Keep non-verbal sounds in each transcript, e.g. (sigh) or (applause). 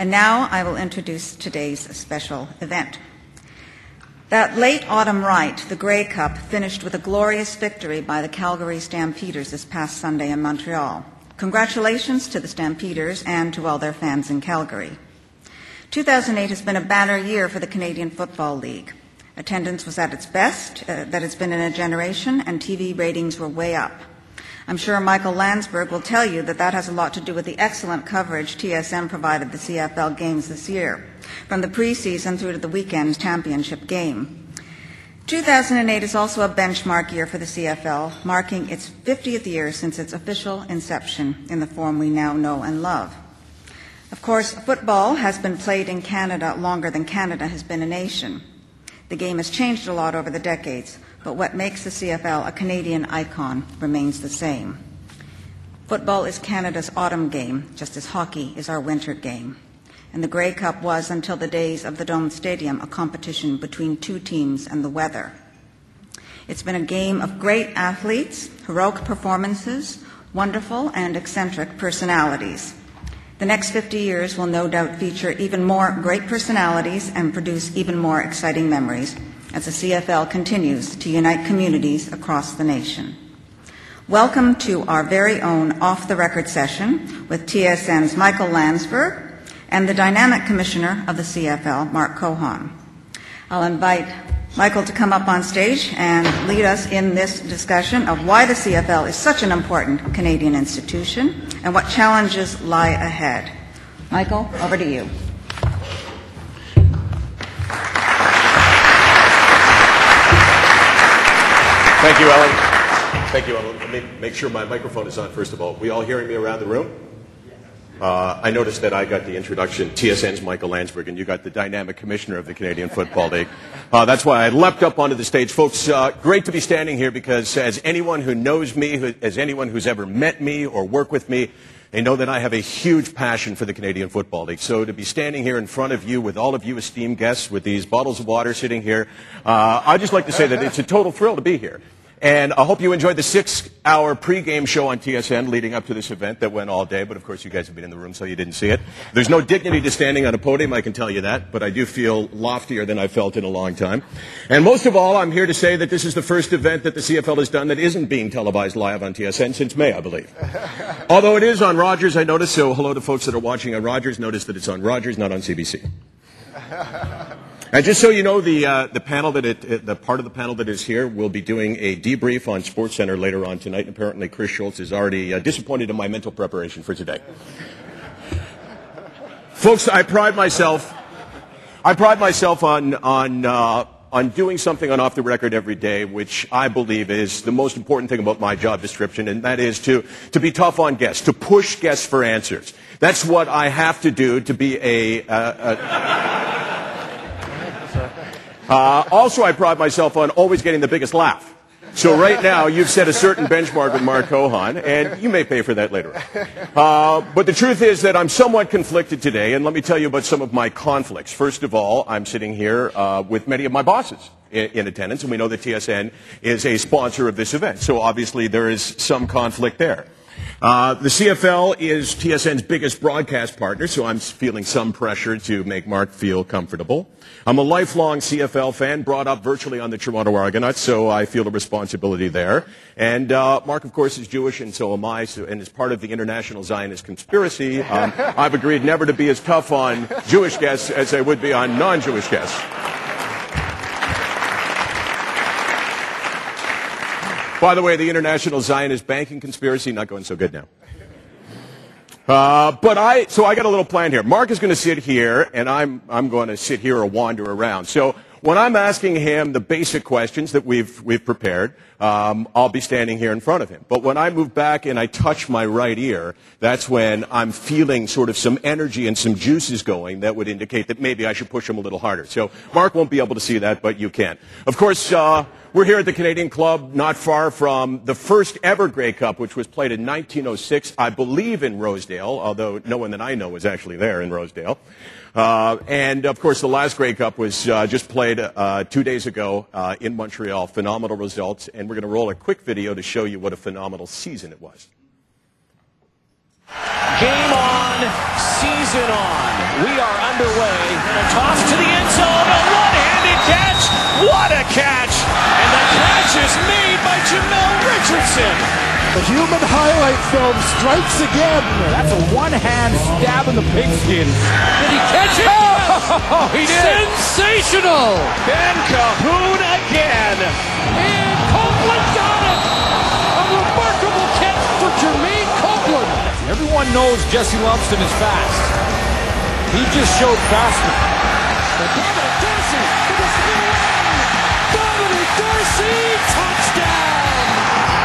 And now I will introduce today's special event. That late autumn right, the Grey Cup, finished with a glorious victory by the Calgary Stampeders this past Sunday in Montreal. Congratulations to the Stampeders and to all their fans in Calgary. 2008 has been a banner year for the Canadian Football League. Attendance was at its best uh, that it's been in a generation, and TV ratings were way up. I'm sure Michael Landsberg will tell you that that has a lot to do with the excellent coverage TSN provided the CFL games this year, from the preseason through to the weekend championship game. 2008 is also a benchmark year for the CFL, marking its 50th year since its official inception in the form we now know and love. Of course, football has been played in Canada longer than Canada has been a nation. The game has changed a lot over the decades, but what makes the CFL a Canadian icon remains the same. Football is Canada's autumn game, just as hockey is our winter game. And the Grey Cup was, until the days of the Dome Stadium, a competition between two teams and the weather. It's been a game of great athletes, heroic performances, wonderful and eccentric personalities. The next 50 years will no doubt feature even more great personalities and produce even more exciting memories as the CFL continues to unite communities across the nation. Welcome to our very own off the record session with TSN's Michael Landsberg and the dynamic commissioner of the CFL, Mark Cohon. I'll invite Michael to come up on stage and lead us in this discussion of why the CFL is such an important Canadian institution and what challenges lie ahead. Michael, over to you. Thank you, Ellen. Thank you, Ellen. Let me make sure my microphone is on, first of all. We all hearing me around the room? Uh, I noticed that I got the introduction, TSN's Michael Landsberg, and you got the dynamic commissioner of the Canadian Football League. Uh, that's why I leapt up onto the stage. Folks, uh, great to be standing here because as anyone who knows me, as anyone who's ever met me or worked with me, they know that I have a huge passion for the Canadian Football League. So to be standing here in front of you with all of you esteemed guests with these bottles of water sitting here, uh, I'd just like to say that it's a total thrill to be here. And I hope you enjoyed the six-hour pregame show on TSN leading up to this event that went all day. But of course, you guys have been in the room, so you didn't see it. There's no dignity to standing on a podium, I can tell you that. But I do feel loftier than I've felt in a long time. And most of all, I'm here to say that this is the first event that the CFL has done that isn't being televised live on TSN since May, I believe. (laughs) Although it is on Rogers, I noticed. So hello to folks that are watching on Rogers. Notice that it's on Rogers, not on CBC. (laughs) And just so you know, the, uh, the panel that it, it, the part of the panel that is here will be doing a debrief on SportsCenter later on tonight. And apparently, Chris Schultz is already uh, disappointed in my mental preparation for today. Folks, I pride myself, I pride myself on, on, uh, on doing something on off the record every day, which I believe is the most important thing about my job description, and that is to, to be tough on guests, to push guests for answers. That's what I have to do to be a, a, a uh, also, I pride myself on always getting the biggest laugh. So right now, you've set a certain benchmark with Mark Cohon, and you may pay for that later. Uh, but the truth is that I'm somewhat conflicted today, and let me tell you about some of my conflicts. First of all, I'm sitting here uh, with many of my bosses in, in attendance, and we know that TSN is a sponsor of this event. So obviously, there is some conflict there. Uh, the CFL is TSN's biggest broadcast partner, so I'm feeling some pressure to make Mark feel comfortable. I'm a lifelong CFL fan, brought up virtually on the Toronto Argonauts, so I feel a responsibility there. And uh, Mark, of course, is Jewish, and so am I. So, and as part of the international Zionist conspiracy, um, (laughs) I've agreed never to be as tough on Jewish guests as I would be on non-Jewish guests. By the way, the international Zionist banking conspiracy not going so good now. Uh, but I, so I got a little plan here. Mark is going to sit here, and I'm, I'm going to sit here or wander around. So when I'm asking him the basic questions that we've, we've prepared, um, I'll be standing here in front of him. But when I move back and I touch my right ear, that's when I'm feeling sort of some energy and some juices going that would indicate that maybe I should push him a little harder. So Mark won't be able to see that, but you can. Of course, uh, we're here at the Canadian Club, not far from the first ever Grey Cup, which was played in 1906, I believe in Rosedale, although no one that I know was actually there in Rosedale. Uh, and of course, the last Grey Cup was uh, just played uh, two days ago uh, in Montreal. Phenomenal results, and we're going to roll a quick video to show you what a phenomenal season it was. Game on. season on. We are underway. A toss to the end zone. A one-handed catch. What a catch! And the catch is made by Jamel Richardson. The human highlight film strikes again. That's a one-hand stab in the pigskin. Did he catch it? Oh, he did. Sensational. Ben Cahoon again. And Copeland got it. A remarkable catch for Jermaine Copeland. Everyone knows Jesse Lumsden is fast. He just showed faster. Dominique Dorsey to the spin Dominic touchdown.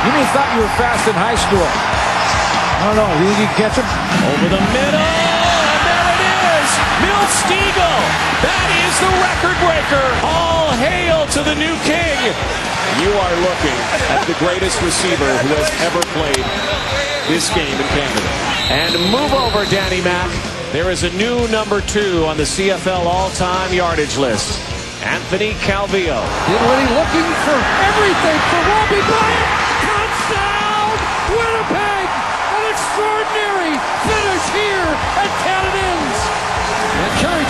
You mean thought you were fast in high school? I don't know. You think you can catch him? Over the middle, Stegall. That is the record breaker. All hail to the new king. You are looking at the greatest receiver who has ever played this game in Canada. And move over, Danny Mack. There is a new number two on the CFL all-time yardage list. Anthony Calvillo. Dinwiddie looking for everything for Robbie Bryant.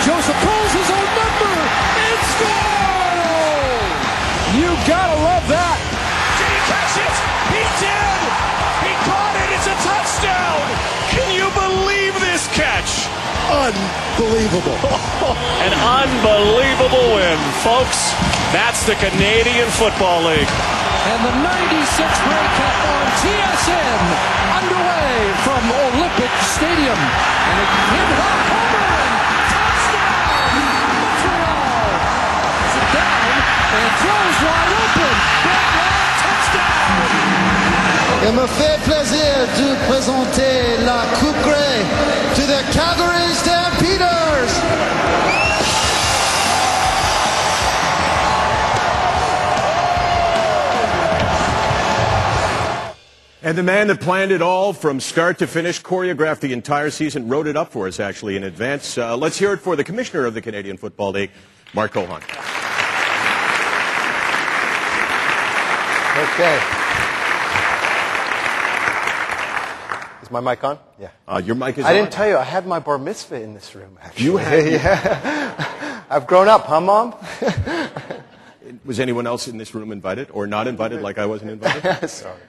Joseph calls his own number and scores! You gotta love that. Did he catch it? He did! He caught it! It's a touchdown! Can you believe this catch? Unbelievable. (laughs) An unbelievable win, folks. That's the Canadian Football League. And the 96th Grey Cup on TSN underway from Olympic Stadium. And it hit off homer throws wide open. Brett Brown, touchdown! Il me fait plaisir de présenter la Coupe Grey to the Calgary Stampeders. And the man that planned it all from start to finish, choreographed the entire season, wrote it up for us actually in advance. Uh, let's hear it for the commissioner of the Canadian Football League, Mark Cohon. Okay. Is my mic on? Yeah. Uh, your mic is on. I on. didn't tell you, I had my bar mitzvah in this room, actually. You had- (laughs) yeah. I've grown up, huh, Mom? (laughs) Was anyone else in this room invited or not invited like I wasn't invited? (laughs) Sorry.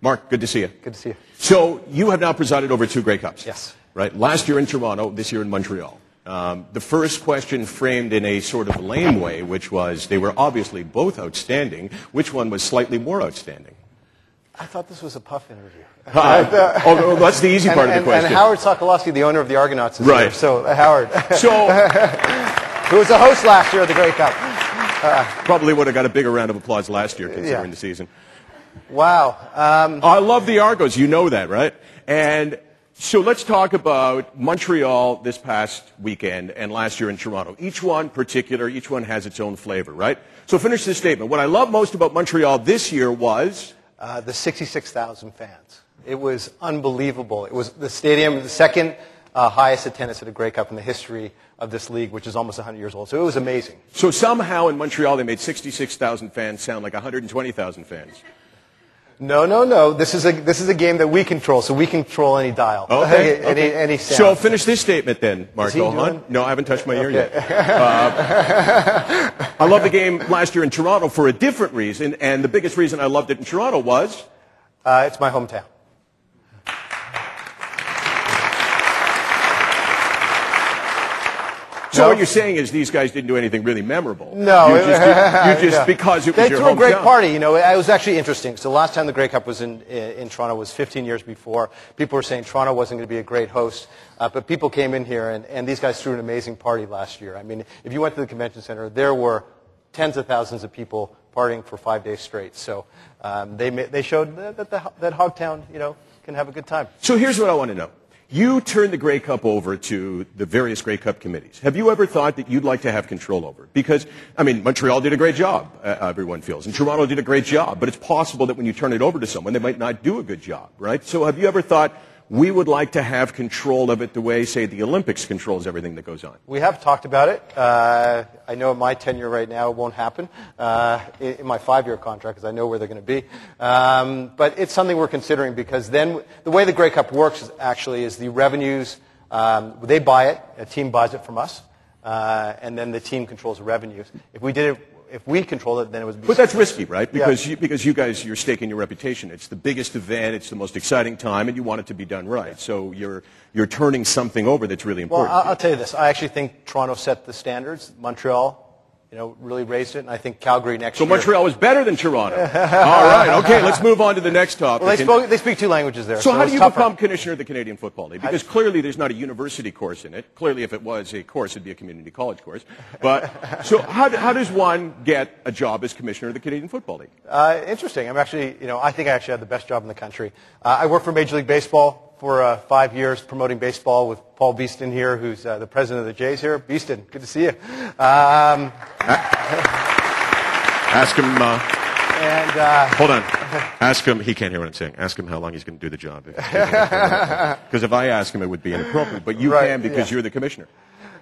Mark, good to see you. Good to see you. So you have now presided over two Grey Cups. Yes. Right? Last year in Toronto, this year in Montreal. Um, the first question framed in a sort of lame way, which was they were obviously both outstanding. Which one was slightly more outstanding? I thought this was a puff interview. (laughs) Uh, oh, that's the easy and, part of and- the question. and Howard Sokolowski, the owner of the Argonauts, is Right. here. So, uh, Howard, (laughs) so (laughs) who was the host last year of the Grey Cup. probably would have got a bigger round of applause last year considering Yeah. the season. Wow. Um, I love the Argos. You know that, right? And so let's talk about Montreal this past weekend and last year in Toronto. Each one particular, each one has its own flavor, right? So finish this statement. What I love most about Montreal this year was uh, the 66,000 fans. It was unbelievable. It was the stadium, the second uh, highest attendance at a Grey Cup in the history of this league, which is almost 100 years old. So it was amazing. so somehow in Montreal they made 66,000 fans sound like 120,000 fans. No, no, no. This is a this is a game that we control, so we control any dial, Okay. any okay. any sound. So finish this statement then, Mark Is Gohan. doing- No, I haven't touched my ear Okay. yet. Uh, I love the game last year in Toronto for a different reason, and the biggest reason I loved it in Toronto was uh, it's my hometown. So No. what you're saying is these guys didn't do anything really memorable. No, you just, did- (laughs) you just because it was they your threw a great party. You know, it was actually interesting. So the last time the Grey Cup was in in Toronto was 15 years before. People were saying Toronto wasn't going to be a great host, uh, but people came in here, and, and these guys threw an amazing party last year. I mean, if you went to the convention center, there were tens of thousands of people partying for five days straight. So um, they they showed that that, the, that Hogtown, you know, can have a good time. So here's what I want to know. You turn the Grey Cup over to the various Grey Cup committees. Have you ever thought that you'd like to have control over? Because, I mean, Montreal did a great job, uh, everyone feels, and Toronto did a great job, but it's possible that when you turn it over to someone, they might not do a good job, right? So have you ever thought, we would like to have control of it the way, say, the Olympics controls everything that goes on? We have talked about it. Uh, I know my tenure right now won't happen uh, in, in my five-year contract because I know where they're going to be. Um, but it's something we're considering because then the way the Grey Cup works is actually is the revenues Um, they buy it. A team buys it from us, uh, and then the team controls the revenues. If we did it, if we controlled it, then it would be. But that's risky, right? Yeah. Because you, because you guys you're staking your reputation. It's the biggest event. It's the most exciting time, and you want it to be done right. So you're you're turning something over that's really Well, important. I'll, I'll tell you this. I actually think Toronto set the standards. Montreal, you know, really raised it, and I think Calgary next so year. So Montreal is better than Toronto. All right. Okay. Let's move on to the next topic. Well, they, spoke, they speak two languages there. So, how do you tougher. become commissioner of the Canadian Football League? Because clearly there's not a university course in it. Clearly, if it was a course, it'd be a community college course. But so, how, how does one get a job as commissioner of the Canadian Football League? Uh, interesting. I'm actually, you know, I think I actually had the best job in the country. Uh, I worked for Major League Baseball for uh, five years, promoting baseball with Paul Beeston here, who's uh, the president of the Jays here. Beeston, good to see you. Um, Ask him. Uh, and uh, hold on. Ask him. He can't hear what I'm saying. Ask him how long he's going to do the job. (laughs) Because if I ask him, it would be inappropriate. But you Right, can because yeah. you're the commissioner.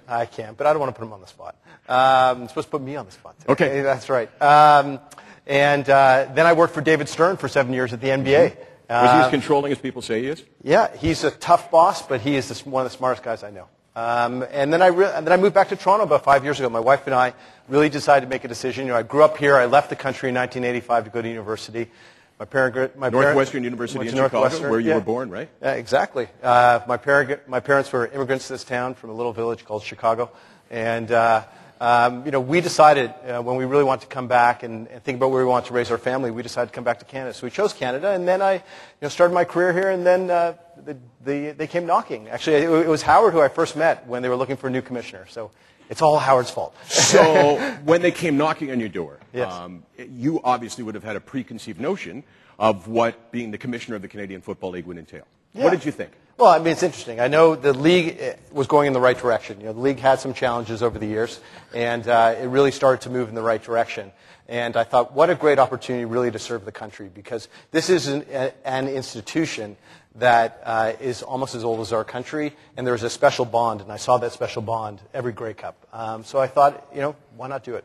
I can't, but I don't want to put him on the spot. Um, you're supposed to put me on the spot. Too. Okay. that's right. Um, and uh, then I worked for David Stern for seven years at the NBA. Was he as controlling as people say he is? Yeah, he's a tough boss, but he is one of the smartest guys I know. Um, and then I re- and then I moved back to Toronto about five years ago. My wife and I really decided to make a decision. You know, I grew up here. I left the country in 1985 to go to university. My parent, my Northwestern parent, University in Chicago, where you yeah. were born, right? Yeah, exactly. Uh, my, parent, my parents were immigrants to this town from a little village called Chicago. And, uh, um, you know, we decided uh, when we really wanted to come back and, and think about where we wanted to raise our family, we decided to come back to Canada. So we chose Canada, and then I you know, started my career here, and then uh, the, the, they came knocking. Actually, it, it was Howard who I first met when they were looking for a new commissioner. So it's all Howard's fault. (laughs) So when they came knocking on your door, Yes. um, you obviously would have had a preconceived notion of what being the commissioner of the Canadian Football League would entail. Yeah. What did you think? Well, I mean, it's interesting. I know the league eh, was going in the right direction. You know, the league had some challenges over the years, and uh, it really started to move in the right direction. And I thought, what a great opportunity really to serve the country, because this is an, a, an institution that uh, is almost as old as our country, and there's a special bond, and I saw that special bond every Grey Cup. Um, so I thought, you know, why not do it?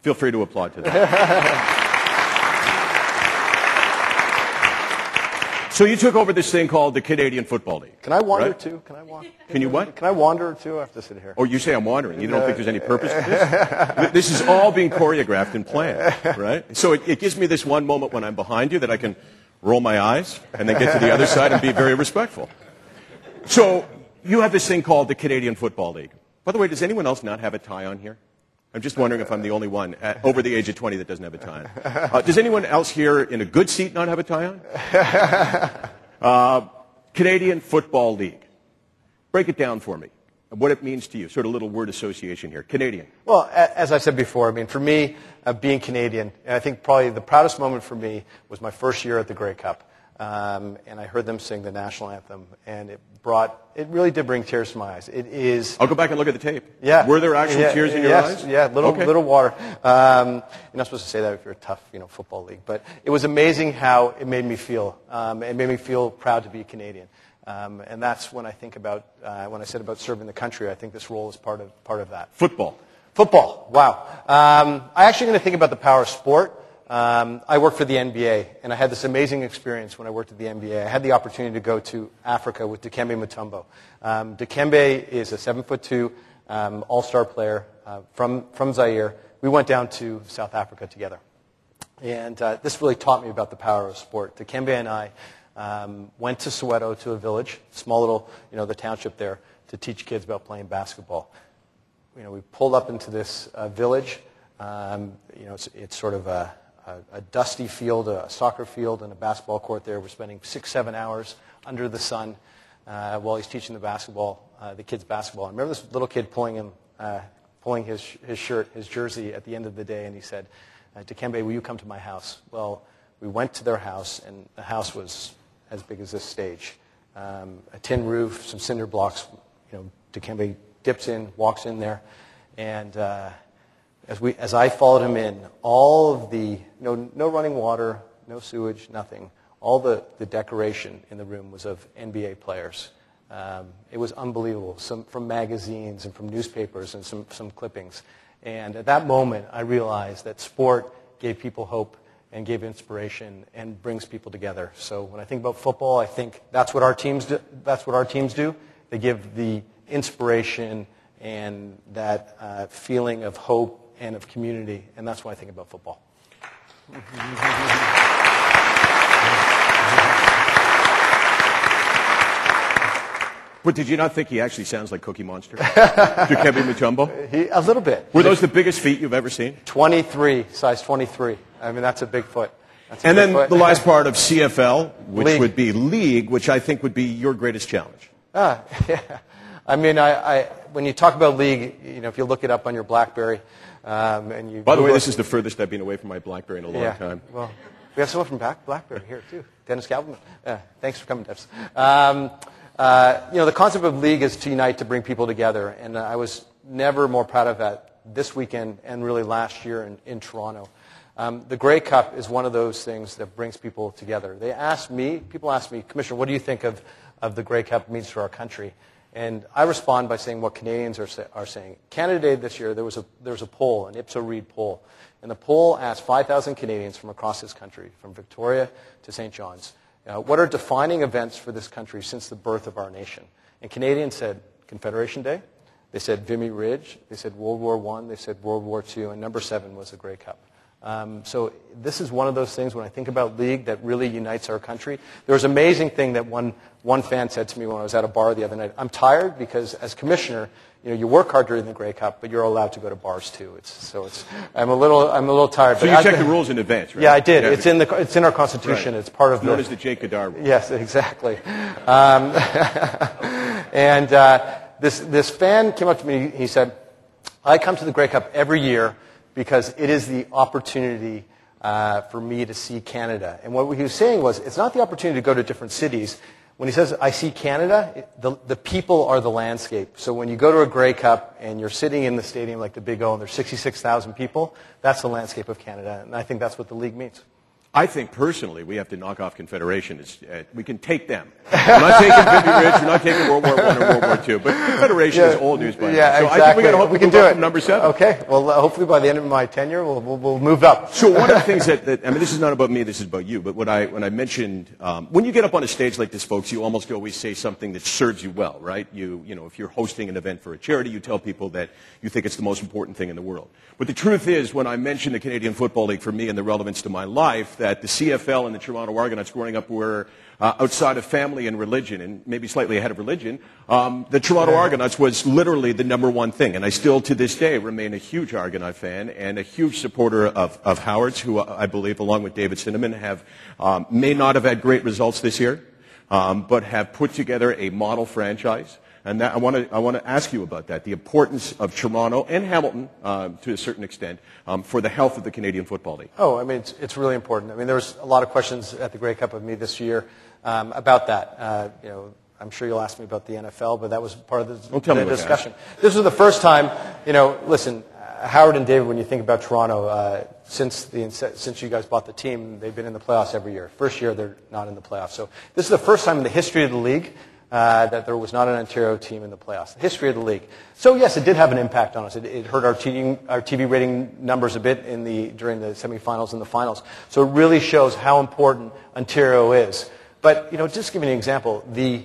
Feel free to applaud to that. (laughs) so you took over this thing called the Canadian Football League. Can I wander right? too? Can I wander? Can you what? Can I wander too? I have to sit here. Or you say I'm wandering. You don't think there's any uh, purpose to (laughs) this? this is all being choreographed and planned, right? So it, it gives me this one moment when I'm behind you that I can roll my eyes and then get to the other side and be very respectful. So you have this thing called the Canadian Football League. By the way, does anyone else not have a tie on here? I'm just wondering if I'm the only one at, over the age of 20 that doesn't have a tie on. Uh, does anyone else here in a good seat not have a tie on? (laughs) Uh, Canadian Football League. Break it down for me. What it means to you. Sort of little word association here. Canadian. Well, as I said before, I mean, for me, uh, being Canadian, and I think probably the proudest moment for me was my first year at the Grey Cup. Um, and I heard them sing the national anthem, and it brought, it really did bring tears to my eyes. It is, I'll go back and look at the tape. yeah. Were there actual Yeah, tears in your yes, eyes? Yeah, little, Okay. little water. Um, you're not supposed to say that if you're a tough, you know, football league. But it was amazing how it made me feel. Um, it made me feel proud to be a Canadian. Um, and that's when I think about, uh, when I said about serving the country, I think this role is part of, part of that. Football. Football, wow. Um, I actually going to think about the power of sport. Um, I worked for the NBA, and I had this amazing experience when I worked at the NBA. I had the opportunity to go to Africa with Dikembe Mutombo. Um, Dikembe is a seven foot two um, all-star player uh, from, from Zaire. We went down to South Africa together. And uh, this really taught me about the power of sport. Dikembe and I um, went to Soweto, to a village, small little, you know, the township there, to teach kids about playing basketball. You know, we pulled up into this uh, village. Um, you know, it's, it's sort of a, a, a dusty field, a soccer field, and a basketball court there. We're spending six, seven hours under the sun uh, while he's teaching the basketball, uh, the kids basketball. I remember this little kid pulling him, uh, pulling his, his shirt, his jersey at the end of the day, and he said, uh, Dikembe, will you come to my house? Well, we went to their house, and the house was as big as this stage. Um, a tin roof, some cinder blocks. You know, Dikembe dips in, walks in there, and uh, as, we, as I followed him in, all of the, no, no running water, no sewage, nothing. All the, the decoration in the room was of NBA players. Um, it was unbelievable, some from magazines and from newspapers and some, some clippings. And at that moment, I realized that sport gave people hope and gave inspiration and brings people together. So when I think about football, I think that's what our teams do. That's what our teams do. They give the inspiration and that uh, feeling of hope and of community, and that's why I think about football. But did you not think he actually sounds like Cookie Monster? (laughs) Dikembe Mutombo? He, a little bit. Were those the biggest feet you've ever seen? 23, size 23. I mean, that's a big foot. That's And big then foot. the last part of CFL, which League. would be league, which I think would be your greatest challenge. Ah, (laughs) yeah. I mean, I, I, when you talk about league, you know, if you look it up on your BlackBerry, um, and you. By the way, this is the furthest I've been away from my BlackBerry in a long yeah. time. Well, we have someone from Black, BlackBerry here too, Dennis Galvin. Yeah, thanks for coming, Dennis. Um, uh, you know, the concept of league is to unite, to bring people together, and uh, I was never more proud of that this weekend and really last year in, in Toronto. Um, the Grey Cup is one of those things that brings people together. They ask me, people ask me, Commissioner, what do you think of, of the Grey Cup means for our country? And I respond by saying what Canadians are, sa- are saying. Canada Day this year, there was, a, there was a poll, an Ipsos Reid poll. And the poll asked 5,000 Canadians from across this country, from Victoria to St. John's, uh, what are defining events for this country since the birth of our nation? And Canadians said Confederation Day, they said Vimy Ridge, they said World War I, they said World War II, and number seven was the Grey Cup. Um, so this is one of those things when I think about league that really unites our country. There was an amazing thing that one, one fan said to me when I was at a bar the other night. I'm tired because as commissioner, you know, you work hard during the Grey Cup, but you're allowed to go to bars too. It's, so it's, I'm a little, I'm a little tired. So but you I- checked the rules in advance, right? Yeah, I did. It's in the, it's in our constitution. Right. It's part of known the, as the rule. Yes, exactly. Um, (laughs) and uh, this, this fan came up to me. He said, I come to the Grey Cup every year because it is the opportunity uh, for me to see Canada. And what he was saying was, it's not the opportunity to go to different cities. When he says, I see Canada, it, the, the people are the landscape. So when you go to a Grey Cup and you're sitting in the stadium like the Big O and there's 66,000 people, that's the landscape of Canada. And I think that's what the league means. I think personally we have to knock off Confederation. It's, uh, we can take them. We're not taking Vimy Ridge. We're not taking World War I or World War II. But Confederation is old news by yeah. So exactly. I think we got to hope we can do it. number seven. Okay. Well, uh, hopefully by the end of my tenure, we'll, we'll, we'll move up. So one of the things that, that I mean, this is not about me. This is about you. But when I when I mentioned um, when you get up on a stage like this, folks, you almost always say something that serves you well, right? You you know, if you're hosting an event for a charity, you tell people that you think it's the most important thing in the world. But the truth is, when I mentioned the Canadian Football League for me and the relevance to my life, that the CFL and the Toronto Argonauts growing up were uh, outside of family and religion, and maybe slightly ahead of religion. Um, the Toronto Argonauts was literally the number one thing, and I still to this day remain a huge Argonaut fan and a huge supporter of, of Howard's, who I believe, along with David Cinnamon, have um, may not have had great results this year, um, but have put together a model franchise. And that, I want to I want to ask you about that, the importance of Toronto and Hamilton, uh, to a certain extent, um, for the health of the Canadian Football League. Oh, I mean, it's, it's really important. I mean, there was a lot of questions at the Grey Cup of me this year um, about that. Uh, you know, I'm sure you'll ask me about the NFL, but that was part of the, the discussion. This was the first time, you know, listen, Howard and David, when you think about Toronto, uh, since, the, since you guys bought the team, they've been in the playoffs every year. First year, they're not in the playoffs. So this is the first time in the history of the league uh, that there was not an Ontario team in the playoffs. The history of the league. So yes, it did have an impact on us. It, it hurt our TV, our TV rating numbers a bit in the, during the semifinals and the finals. So it really shows how important Ontario is. But, you know, just to give you an example, the,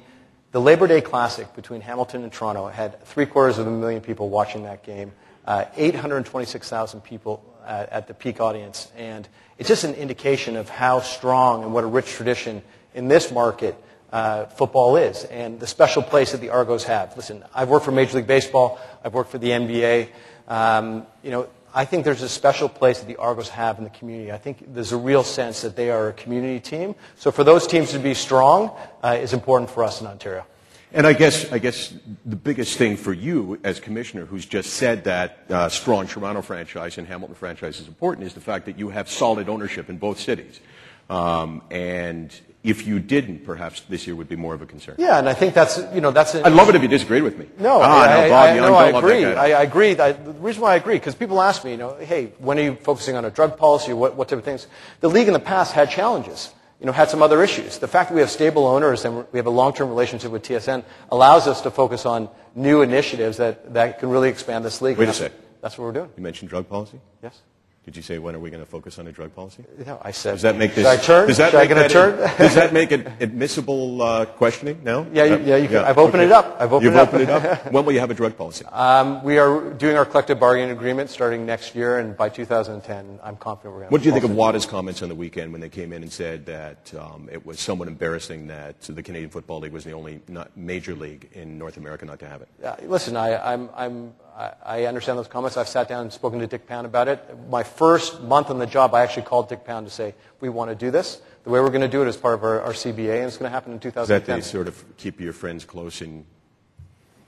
the Labor Day Classic between Hamilton and Toronto had three quarters of a million people watching that game, uh, 826,000 people at, at the peak audience. And it's just an indication of how strong and what a rich tradition in this market uh, football is and the special place that the Argos have. Listen, I've worked for Major League Baseball. I've worked for the NBA. Um, you know, I think there's a special place that the Argos have in the community. I think there's a real sense that they are a community team. So for those teams to be strong uh, is important for us in Ontario. And I guess, I guess the biggest thing for you as commissioner, who's just said that uh, strong Toronto franchise and Hamilton franchise is important, is the fact that you have solid ownership in both cities. Um, and if you didn't, perhaps this year would be more of a concern. Yeah, and I think that's you know that's. I'd love it if you disagreed with me. No, ah, I, no, Bob I, Young, no, I don't love that agree. I, I agree. I, the reason why I agree, because people ask me, you know, hey, when are you focusing on a drug policy? What, what type of things? The league in the past had challenges. You know, had some other issues. The fact that we have stable owners and we have a long-term relationship with TSN allows us to focus on new initiatives that, that can really expand this league. Wait a sec. That's what we're doing. You mentioned drug policy. Yes. Did you say when are we going to focus on a drug policy? No, I said. Does that make this? Should I turn? Does that Should I make that- turn? (laughs) does that make it admissible uh, questioning? No. Yeah, you- yeah, you can- I've opened it up. I've opened You've it up. opened it up. (laughs) when will you have a drug policy? Um, we are doing our collective bargaining agreement starting next year, and by 2010, I'm confident we're going to. What do you think of WADA's comments on the weekend when they came in and said that um, it was somewhat embarrassing that the Canadian Football League was the only not major league in North America not to have it? Uh, listen, I, I'm, I'm, I I understand those comments. I've sat down and spoken to Dick Pound about it. My first month on the job, I actually called Dick Pound to say, we want to do this. The way we're going to do it is part of our, our CBA, and it's going to happen in Is that 2010. they sort of keep your friends close and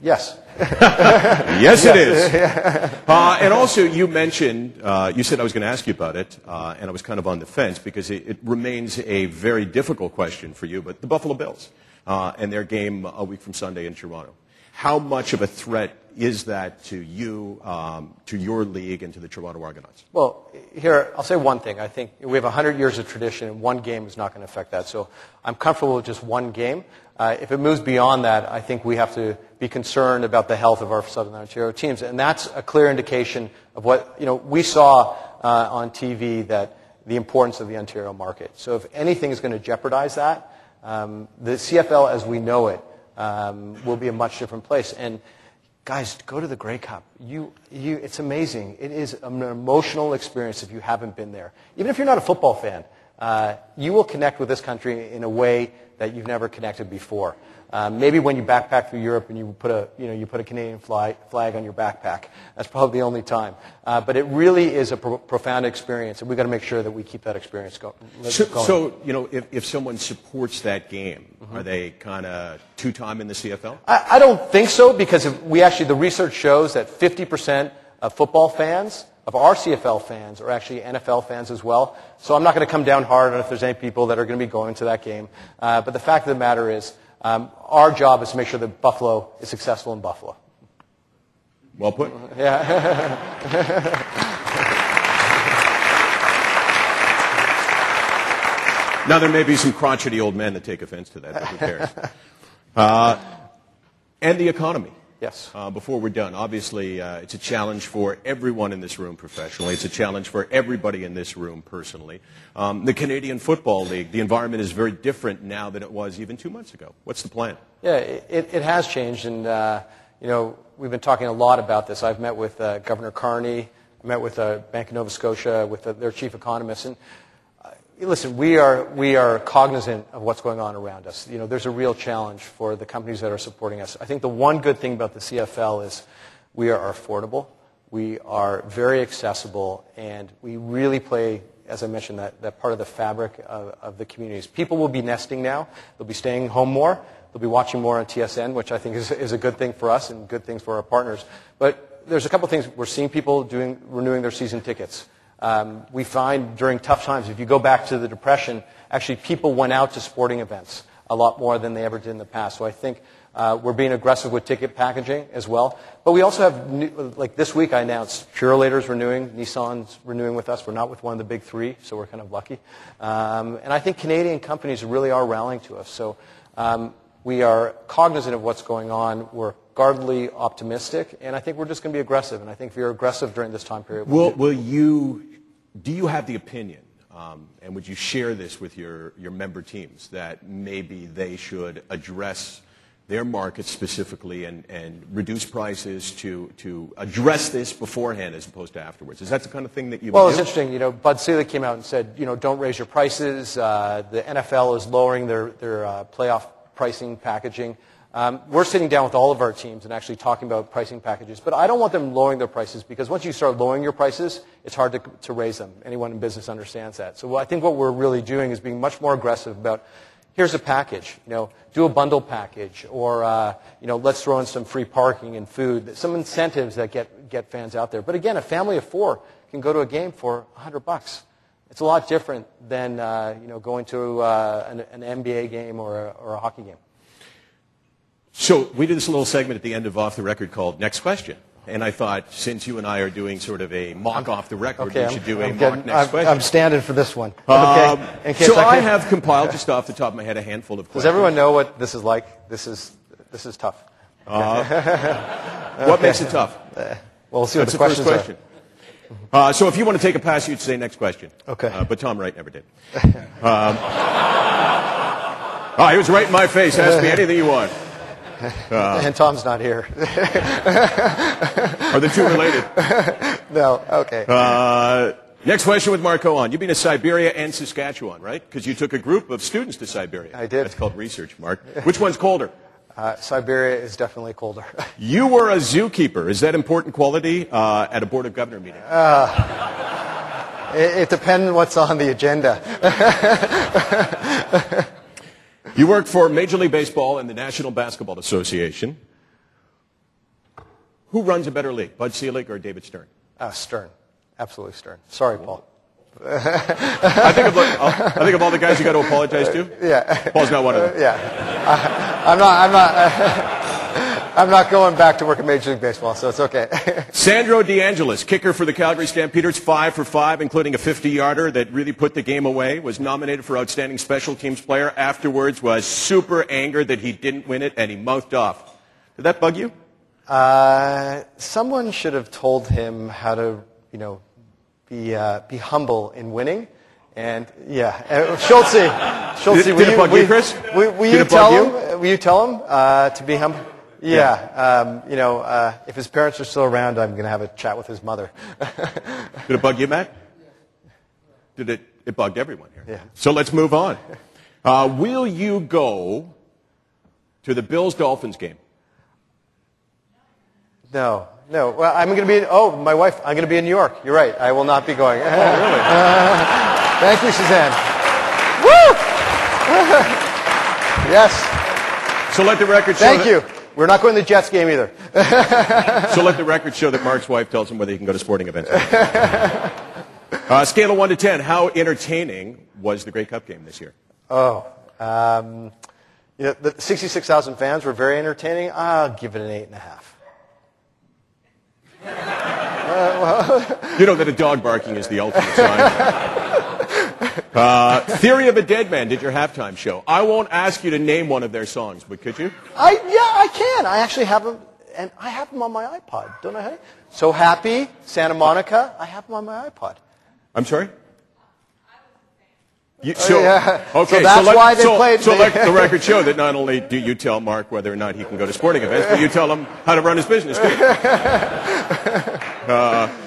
Yes. (laughs) Yes, it is. (laughs) Uh, and also, you mentioned, uh, you said I was going to ask you about it, uh, and I was kind of on the fence because it, it remains a very difficult question for you, but the Buffalo Bills uh, and their game a week from Sunday in Toronto. How much of a threat is that to you, um, to your league, and to the Toronto Argonauts? Well, here, I'll say one thing. I think we have 100 years of tradition, and one game is not going to affect that. So I'm comfortable with just one game. Uh, if it moves beyond that, I think we have to be concerned about the health of our Southern Ontario teams. And that's a clear indication of what, you know, we saw uh, on TV that the importance of the Ontario market. So if anything is going to jeopardize that, um, the CFL as we know it um, will be a much different place. And guys, go to the Grey Cup. You, you, it's amazing. It is an emotional experience if you haven't been there. Even if you're not a football fan, uh, you will connect with this country in a way that you've never connected before. Um, maybe when you backpack through Europe and you put a, you know, you put a Canadian flag, flag on your backpack. That's probably the only time. Uh, but it really is a pro- profound experience, and we've got to make sure that we keep that experience go- So, going. so you know, if, if someone supports that game, are they kind of two-time in the CFL? I, I don't think so because if we actually, the research shows that 50% of football fans, of our CFL fans, are actually NFL fans as well. So I'm not going to come down hard on if there's any people that are going to be going to that game. Uh, but the fact of the matter is, um, our job is to make sure that Buffalo is successful in Buffalo. Well put. Yeah. (laughs) Now, there may be some crotchety old men that take offense to that, but who cares? (laughs) Uh, and the economy. Yes. Uh, before we're done, obviously, uh, it's a challenge for everyone in this room professionally. It's a challenge for everybody in this room personally. Um, the Canadian Football League, the environment is very different now than it was even two months ago. What's the plan? Yeah, it, it has changed, and uh, you know we've been talking a lot about this. I've met with uh, Governor Carney, I met with uh, Bank of Nova Scotia, with uh, their chief economist, and listen, we are we are cognizant of what's going on around us. You know, there's a real challenge for the companies that are supporting us. I think the one good thing about the CFL is we are affordable, we are very accessible, and we really play as I mentioned, that, that part of the fabric of, of the communities. People will be nesting now. They'll be staying home more. They'll be watching more on TSN, which I think is, is a good thing for us and good things for our partners. But there's a couple things. We're seeing people doing, renewing their season tickets. Um, we find during tough times, if you go back to the Depression, actually people went out to sporting events a lot more than they ever did in the past. So I think uh, we're being aggressive with ticket packaging as well. But we also have, new, like this week I announced Purolator's renewing, Nissan's renewing with us. We're not with one of the big three, so we're kind of lucky. Um, and I think Canadian companies really are rallying to us. So um, we are cognizant of what's going on. We're guardedly optimistic, and I think we're just going to be aggressive. And I think if you're aggressive during this time period, Will, will you, do you have the opinion, um, and would you share this with your, your member teams, that maybe they should address their markets specifically and, and reduce prices to, to address this beforehand as opposed to afterwards? Is that the kind of thing that you Well, would it's do? interesting. You know, Bud Selig came out and said, you know, don't raise your prices. Uh, the NFL is lowering their, their uh, playoff pricing packaging. Um, we're sitting down with all of our teams and actually talking about pricing packages. But I don't want them lowering their prices because once you start lowering your prices, it's hard to, to raise them. Anyone in business understands that. So I think what we're really doing is being much more aggressive about here's a package, you know, do a bundle package, or uh, you know, let's throw in some free parking and food, some incentives that get get fans out there. But again, a family of four can go to a game for 100 bucks. It's a lot different than uh, you know going to uh, an, an NBA game or a, or a hockey game. So we did this little segment at the end of Off the Record called Next Question. And I thought, since you and I are doing sort of a mock off the record, we should do a mock next question. I'm standing for this one. Um, case so I, can- have compiled, just (laughs) off the top of my head, a handful of questions. Does everyone know what this is like? This is this is tough. What makes it tough? Well, we'll see what That's the the first questions question. Uh, so if you want to take a pass, you'd say next question. Okay. Uh, but Tom Wright never did. Um, oh, (laughs) he was right in my face. Ask me anything you want. (laughs) and Tom's not here. Are the two related? (laughs) no, okay. Uh, next question with Mark Cohon. You've been to Siberia and Saskatchewan, right? Because you took a group of students to Siberia. I did. That's called research, Mark. Which one's colder? Uh, Siberia is definitely colder. (laughs) You were a zookeeper. Is that important quality uh, at a board of governor meeting? it, it depends what's on the agenda. You work for Major League Baseball and the National Basketball Association. Who runs a better league, Bud Selig or David Stern? Uh, Stern. Absolutely Stern. Sorry, Paul. I think, of, I think of all the guys you got to apologize to. Yeah. Paul's not one of them. Yeah. I, I'm not, I'm not, (laughs) I'm not going back to work at Major League Baseball, so it's okay. (laughs) Sandro DeAngelis, kicker for the Calgary Stampeders, five for five, including a 50-yarder that really put the game away, was nominated for Outstanding Special Teams Player. Afterwards, was super angered that he didn't win it, and he mouthed off. Did that bug you? Uh, someone should have told him how to, you know, be, uh, be humble in winning. And yeah, uh, Schultze, (laughs) Schultze, Did- will did you, you, will- Chris? Will, will Did you it bug tell you? him? Will you tell him uh, to be humble? Yeah, um, you know, uh, if his parents are still around, I'm going to have a chat with his mother. (laughs) Did it bug you, Matt? Did it? It bugged everyone here. Yeah. So let's move on. Uh, will you go to the Bills Dolphins game? no, no. Well, I'm going to be. In, oh, my wife. I'm going to be in New York. You're right. I will not be going. Oh, really? (laughs) Thank you, Suzanne. Woo! (laughs) yes. So let the record show. Thank you. We're not going to the Jets game either. (laughs) So let the record show that Mark's wife tells him whether he can go to sporting events. (laughs) uh, scale of one to ten, how entertaining was the Grey Cup game this year? Oh, um, you know, the 66,000 fans were very entertaining. I'll give it an eight and a half. (laughs) You know that a dog barking is the ultimate sign. (laughs) Uh, Theory of a Deadman did your halftime show. I won't ask you to name one of their songs, but could you? I, yeah, I can. I actually have them, and I have them on my iPod. Don't I? So happy, Santa Monica. I have them on my iPod. I'm sorry? You, so, Oh, yeah. Okay, So that's let, why they so, played So let the record show that not only do you tell Mark whether or not he can go to sporting events, but you tell him how to run his business too. (laughs)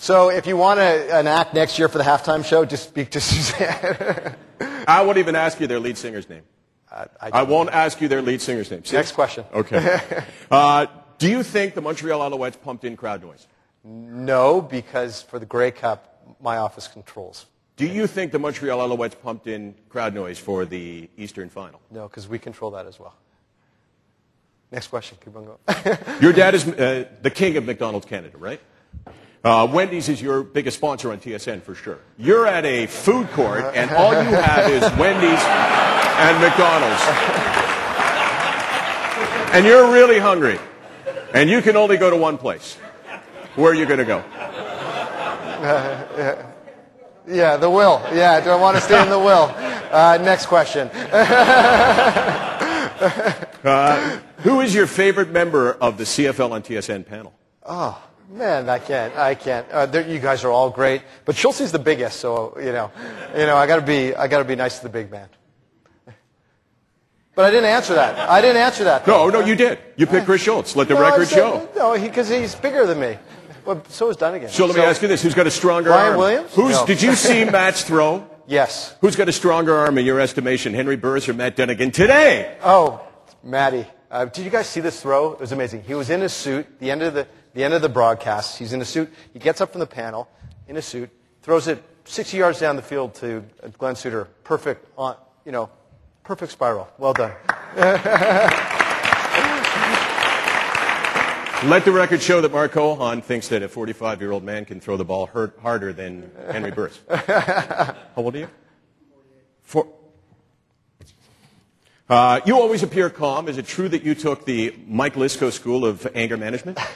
So if you want a, an act next year for the halftime show, just speak to (laughs) Suzanne. I won't even ask you their lead singer's name. I, I I won't ask you their lead singer's name. See? Next question. Okay. (laughs) Uh, do you think the Montreal Alouettes pumped in crowd noise? No, because for the Grey Cup, my office controls. Do you think the Montreal Alouettes pumped in crowd noise for the Eastern Final? No, because we control that as well. Next question. Keep on going. Your dad is uh, the king of McDonald's Canada, right? Uh, Wendy's is your biggest sponsor on TSN for sure. You're at a food court, and all you have is Wendy's and McDonald's. And you're really hungry, and you can only go to one place. Where are you going to go? yeah, the will. Yeah, do I want to stay in the will? Uh, next question. (laughs) Who is your favorite member of the CFL on TSN panel? Man, I can't. I can't. Uh, you guys are all great, but Schultze's the biggest, so you know, you know, I got to be, I got to be nice to the big man. But I didn't answer that. I didn't answer that. No, no, you did. You picked Chris Schultz. Let the No, record said- show. No, because he's bigger than me. Well, so is Dunnigan. So let me ask you this: Who's got a stronger Ryan arm? Williams? Who's? No. Did you see (laughs) Matt's throw? Yes. Who's got a stronger arm in your estimation, Henry Burris or Matt Dunnigan today? Oh, Maddie. Uh, did you guys see this throw? It was amazing. He was in a suit. The end of the the end of the broadcast. He's in a suit. He gets up from the panel in a suit, throws it 60 yards down the field to uh, Glenn Suter. Perfect. On, you know, perfect spiral. Well done. (laughs) Let the record show that Mark Cohon thinks that a 45-year-old man can throw the ball hurt, harder than Henry Burris. (laughs) How old are you? Four. Uh, you always appear calm. Is it true that you took the Mike Lisco School of Anger Management? (laughs)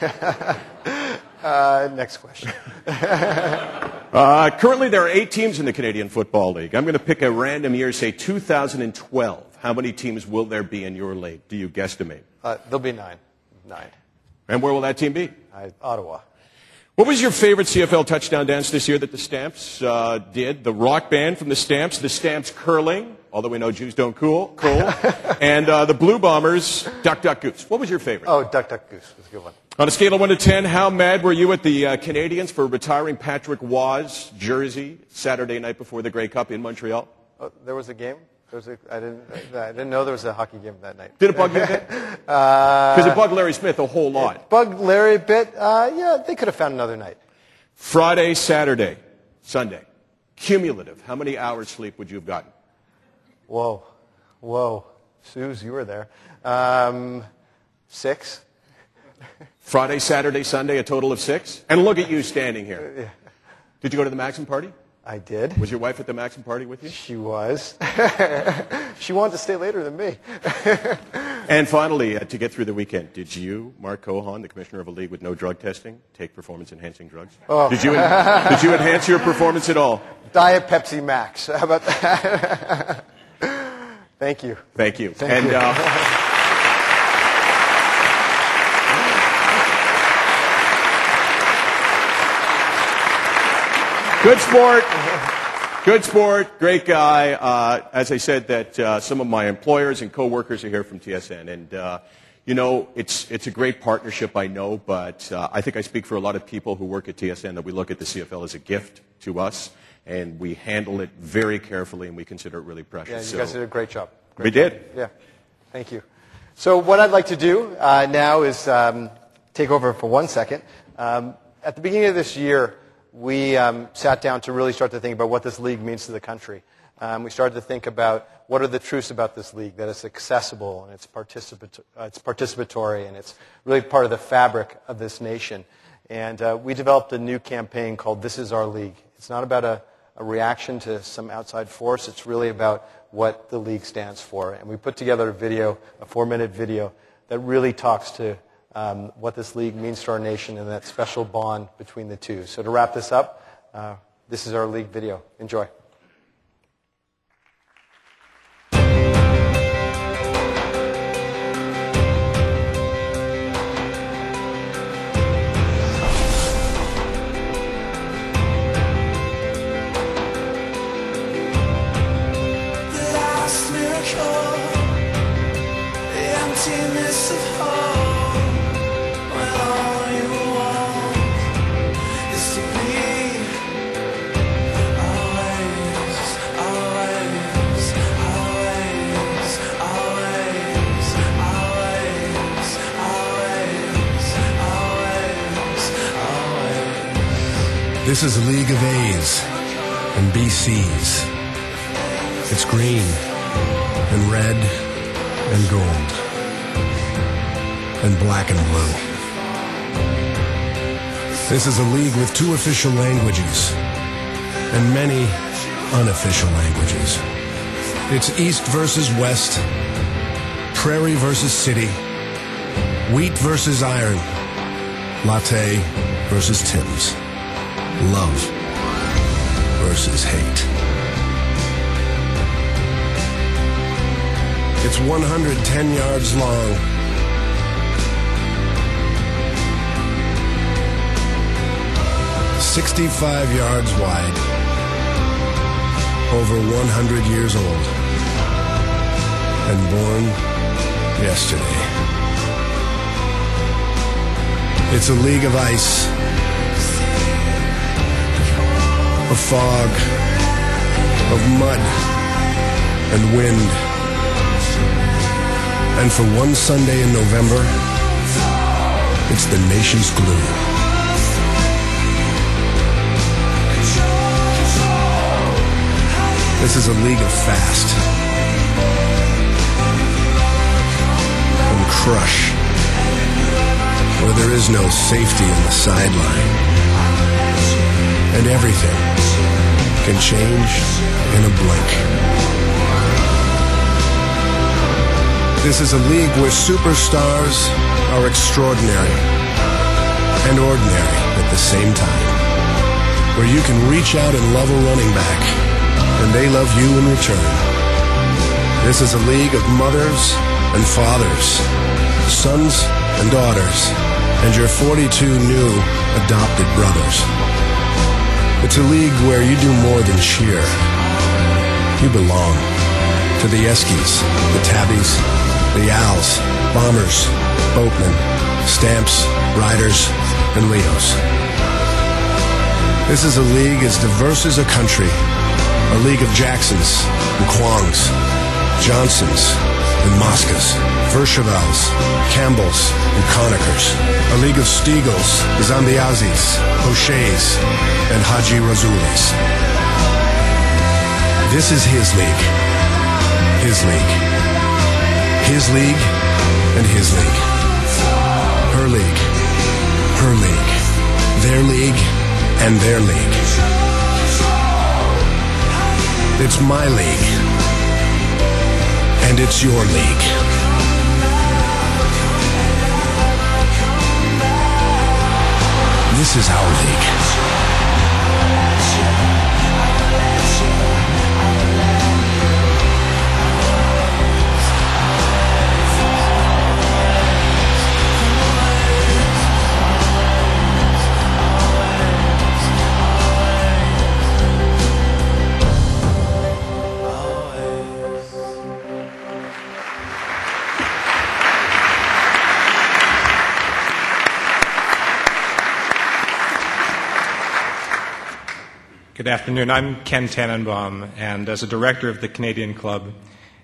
Uh, next question. (laughs) Uh, currently, there are eight teams in the Canadian Football League. I'm going to pick a random year, say 2012. How many teams will there be in your league? Do you guesstimate? Uh, there'll be nine. Nine. And where will that team be? Ottawa. What was your favorite CFL touchdown dance this year that the Stamps uh, did? The rock band from the Stamps, the Stamps curling, although we know Jews don't cool, cool, (laughs) and uh, the Blue Bombers, Duck Duck Goose. What was your favorite? Oh, Duck Duck Goose was a good one. On a scale of 1 to 10, how mad were you at the uh, Canadiens for retiring Patrick Roy's jersey Saturday night before the Grey Cup in Montreal? Oh, there was a game? There was a, I, didn't, I didn't know there was a hockey game that night. Did it bug you a bit? (laughs) Because it bugged Larry Smith a whole lot. Bugged Larry a bit? Uh, yeah, they could have found another night. Friday, Saturday, Sunday. Cumulative. How many hours sleep would you have gotten? Whoa. Whoa. Suze, you were there. Um, six. Friday, Saturday, Sunday, a total of six? And look at you standing here. Did you go to the Maxim party? I did. Was your wife at the Maxim party with you? She was. (laughs) she wanted to stay later than me. (laughs) And finally, uh, to get through the weekend, did you, Mark Cohon, the commissioner of a league with no drug testing, take performance-enhancing drugs? Oh. Did, you did you enhance your performance at all? (laughs) Diet Pepsi Max. How about that? Thank you. Thank you. Thank and you. Uh, good sport. Good sport. Great guy. Uh, as I said, that uh, some of my employers and coworkers are here from TSN, and uh, you know, it's it's a great partnership. I know, but uh, I think I speak for a lot of people who work at TSN that we look at the CFL as a gift to us, and we handle it very carefully, and we consider it really precious. Yeah, you So- guys did a great job. Great We job. did. Yeah. Thank you. So what I'd like to do uh, now is um, take over for one second. Um, at the beginning of this year, we um, sat down to really start to think about what this league means to the country. Um, we started to think about what are the truths about this league, that it's accessible and it's, participat- uh, it's participatory and it's really part of the fabric of this nation. And uh, we developed a new campaign called This Is Our League. It's not about a, a reaction to some outside force. It's really about what the league stands for. And we put together a video, a four-minute video, that really talks to um, what this league means to our nation and that special bond between the two. So to wrap this up, uh, this is our league video. Enjoy. This is a league of A's and BCs. It's green and red and gold and black and blue. This is a league with two official languages and many unofficial languages. It's East versus West, Prairie versus City, Wheat versus Iron, Latte versus Tim's, Love versus Hate. It's 110 yards long. Sixty-five yards wide, over 100 years old, and born yesterday. It's a league of ice, of fog, of mud, and wind. And for one Sunday in November, it's the nation's glue. This is a league of fast and crush, where there is no safety in the sideline. And everything can change in a blink. This is a league where superstars are extraordinary and ordinary at the same time. Where you can reach out and love a running back, and they love you in return. This is a league of mothers and fathers, sons and daughters, and your 42 new adopted brothers. It's a league where you do more than cheer. You belong to the Eskies, the Tabbies, the Als, Bombers, Boatmen, Stamps, Riders, and Leos. This is a league as diverse as a country, a league of Jacksons and Kwongs, Johnsons and Moscas, Verchevals, Campbells and Conachers, a league of Stegalls, Zambiasis, O'Shea's, and Haji Razulis. This is his league. His league. His league and his league. Her league. Her league. Their league and their league. It's my league. And it's your league. This is our league. Good afternoon. I'm Ken Tanenbaum, and as a director of the Canadian Club,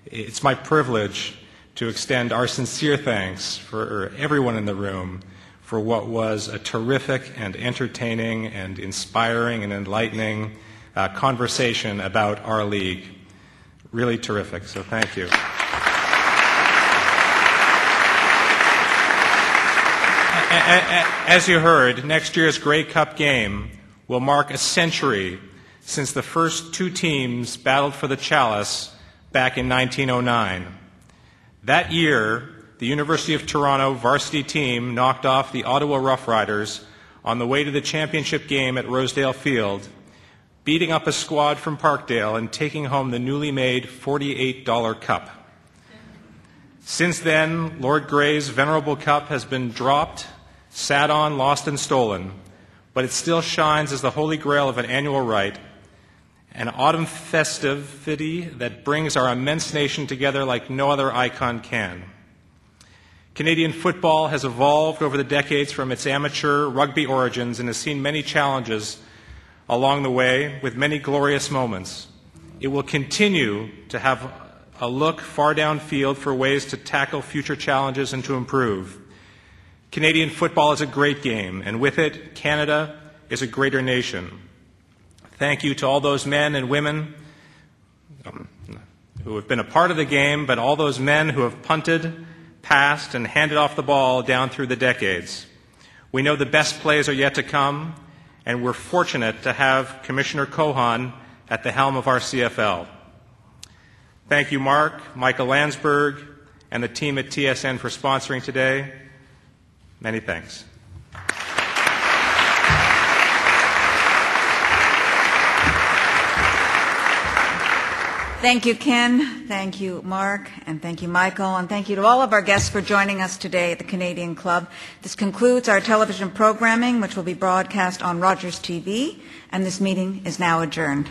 it's my privilege to extend our sincere thanks for everyone in the room for what was a terrific and entertaining and inspiring and enlightening uh, conversation about our league. Really terrific, so thank you. As you heard, next year's Grey Cup game will mark a century since the first two teams battled for the Chalice back in 1909. That year, the University of Toronto varsity team knocked off the Ottawa Roughriders on the way to the championship game at Rosedale Field, beating up a squad from Parkdale and taking home the newly made $48 cup. Since then, Lord Grey's venerable cup has been dropped, sat on, lost, and stolen, but it still shines as the holy grail of an annual rite, an autumn festivity that brings our immense nation together like no other icon can. Canadian football has evolved over the decades from its amateur rugby origins and has seen many challenges along the way with many glorious moments. It will continue to have a look far downfield for ways to tackle future challenges and to improve. Canadian football is a great game, and with it, Canada is a greater nation. Thank you to all those men and women um, who have been a part of the game, but all those men who have punted, passed, and handed off the ball down through the decades. We know the best plays are yet to come, and we're fortunate to have Commissioner Cohon at the helm of our CFL. Thank you, Mark, Michael Landsberg, and the team at TSN for sponsoring today. Many thanks. Thank you, Ken. Thank you, Mark. And thank you, Michael. And thank you to all of our guests for joining us today at the Canadian Club. This concludes our television programming, which will be broadcast on Rogers TV. And this meeting is now adjourned.